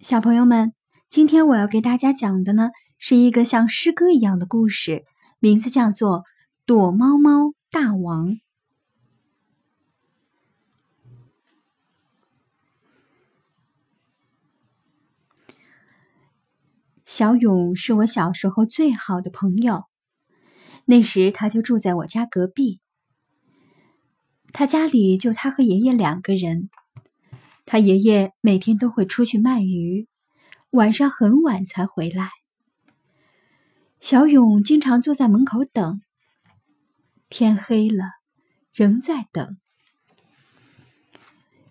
小朋友们，今天我要给大家讲的呢，是一个像诗歌一样的故事，名字叫做《躲猫猫大王》。小勇是我小时候最好的朋友，那时他就住在我家隔壁。他家里就他和爷爷两个人。他爷爷每天都会出去卖鱼，晚上很晚才回来。小勇经常坐在门口等。天黑了，仍在等。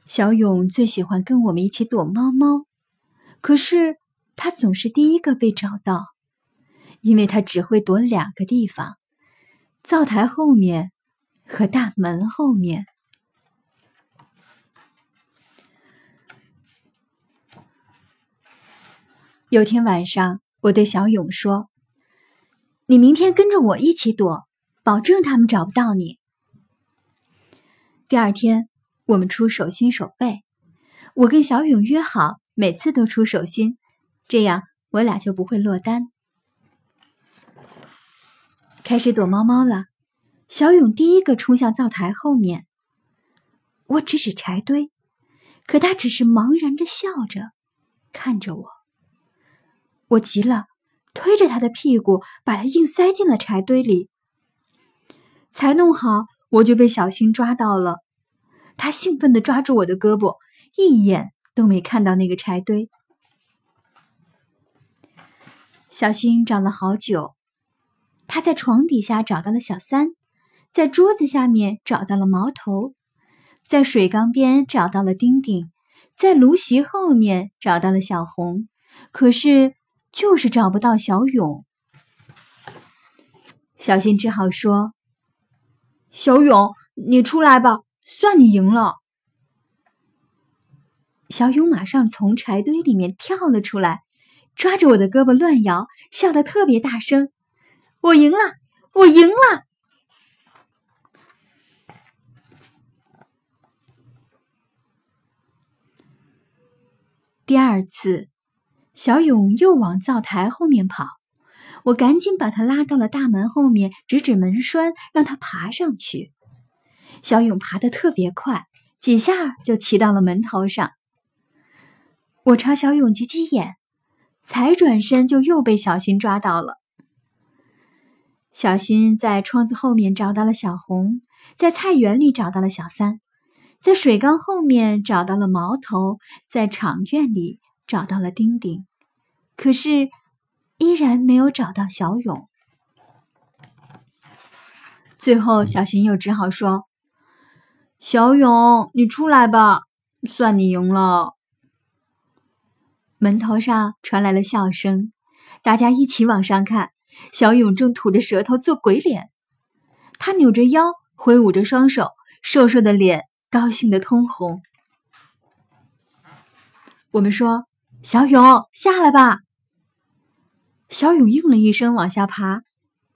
小勇最喜欢跟我们一起躲猫猫，可是他总是第一个被找到，因为他只会躲两个地方：灶台后面和大门后面。有天晚上，我对小勇说：“你明天跟着我一起躲，保证他们找不到你。”第二天，我们出手心手背，我跟小勇约好，每次都出手心，这样我俩就不会落单。开始躲猫猫了，小勇第一个冲向灶台后面。我指指柴堆，可他只是茫然着笑着看着我。我急了，推着他的屁股，把他硬塞进了柴堆里。才弄好，我就被小新抓到了。他兴奋地抓住我的胳膊，一眼都没看到那个柴堆。小新找了好久，他在床底下找到了小三，在桌子下面找到了毛头，在水缸边找到了丁丁，在炉席后面找到了小红。可是。就是找不到小勇，小新只好说：“小勇，你出来吧，算你赢了。”小勇马上从柴堆里面跳了出来，抓着我的胳膊乱摇，笑得特别大声：“我赢了，我赢了！”第二次。小勇又往灶台后面跑，我赶紧把他拉到了大门后面，指指门栓，让他爬上去。小勇爬得特别快，几下就骑到了门头上。我朝小勇挤挤眼，才转身就又被小新抓到了。小新在窗子后面找到了小红，在菜园里找到了小三，在水缸后面找到了毛头，在场院里找到了丁丁。可是，依然没有找到小勇。最后，小新又只好说：“小勇，你出来吧，算你赢了。”门头上传来了笑声，大家一起往上看。小勇正吐着舌头做鬼脸，他扭着腰，挥舞着双手，瘦瘦的脸高兴的通红。我们说：“小勇，下来吧。”小勇应了一声，往下爬，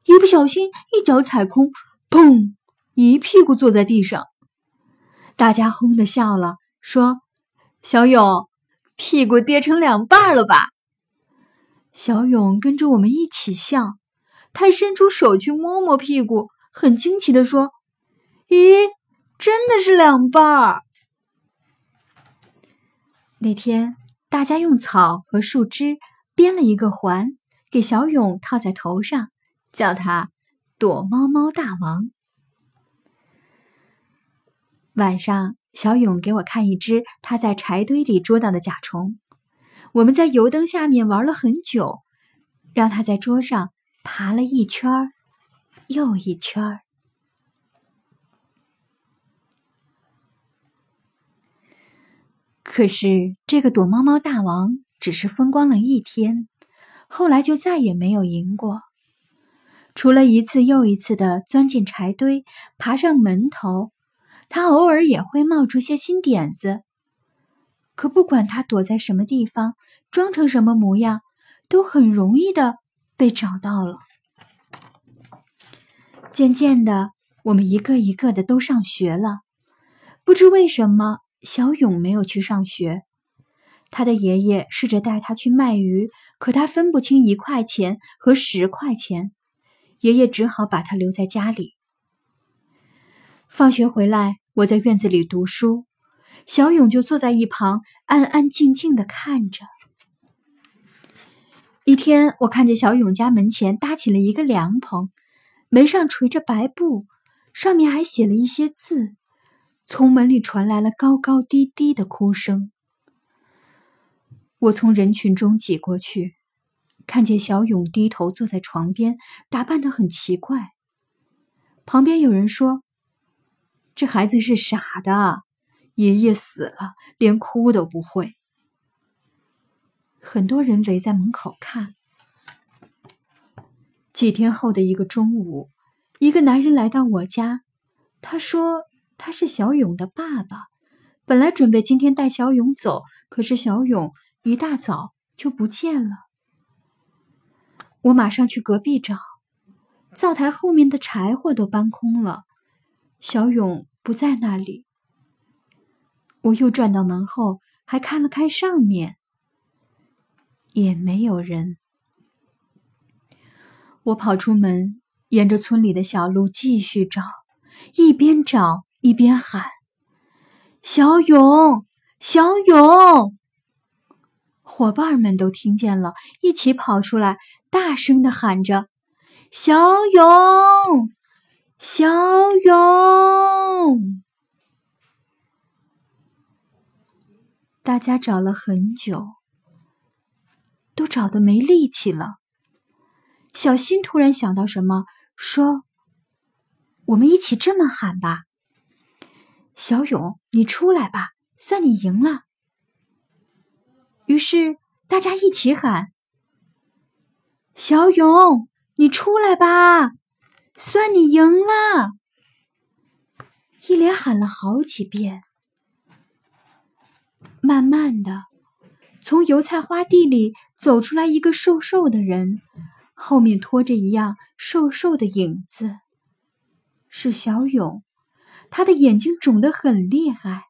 一不小心一脚踩空，砰！一屁股坐在地上。大家哄的笑了，说：“小勇，屁股跌成两半了吧？”小勇跟着我们一起笑，他伸出手去摸摸屁股，很惊奇的说：“咦，真的是两半儿。”那天，大家用草和树枝编了一个环。给小勇套在头上，叫他“躲猫猫大王”。晚上，小勇给我看一只他在柴堆里捉到的甲虫。我们在油灯下面玩了很久，让他在桌上爬了一圈又一圈。可是，这个躲猫猫大王只是风光了一天。后来就再也没有赢过，除了一次又一次的钻进柴堆、爬上门头，他偶尔也会冒出些新点子。可不管他躲在什么地方，装成什么模样，都很容易的被找到了。渐渐的，我们一个一个的都上学了。不知为什么，小勇没有去上学，他的爷爷试着带他去卖鱼，可他分不清一块钱和十块钱，爷爷只好把他留在家里。放学回来，我在院子里读书，小勇就坐在一旁，安安静静的看着。一天，我看见小勇家门前搭起了一个凉棚，门上垂着白布，上面还写了一些字。从门里传来了高高低低的哭声。我从人群中挤过去，看见小勇低头坐在床边，打扮的很奇怪。旁边有人说：“这孩子是傻的，爷爷死了，连哭都不会。”很多人围在门口看。几天后的一个中午，一个男人来到我家，他说他是小勇的爸爸，本来准备今天带小勇走，可是小勇。一大早就不见了，我马上去隔壁找，灶台后面的柴火都搬空了，小勇不在那里。我又转到门后，还看了看上面，也没有人。我跑出门，沿着村里的小路继续找，一边找一边喊：“小勇，小勇！”伙伴们都听见了，一起跑出来，大声的喊着：“小勇，小勇！”大家找了很久，都找的没力气了。小新突然想到什么，说：“我们一起这么喊吧，小勇，你出来吧，算你赢了。”于是大家一起喊：“小勇，你出来吧，算你赢了！”一连喊了好几遍。慢慢的，从油菜花地里走出来一个瘦瘦的人，后面拖着一样瘦瘦的影子，是小勇。他的眼睛肿得很厉害，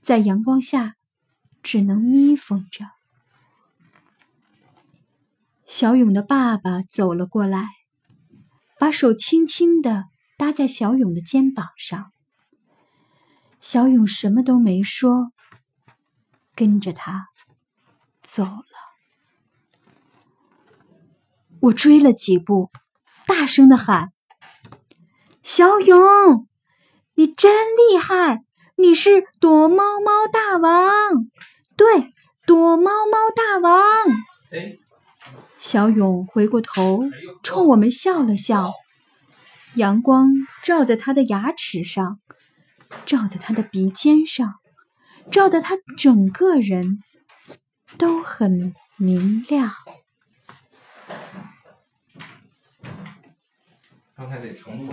在阳光下。只能眯缝着。小勇的爸爸走了过来，把手轻轻的搭在小勇的肩膀上。小勇什么都没说，跟着他走了。我追了几步，大声的喊：“小勇，你真厉害！你是躲猫猫大王！”对，躲猫猫大王。小勇回过头，冲我们笑了笑。阳光照在他的牙齿上，照在他的鼻尖上，照得他整个人都很明亮。刚才得重录。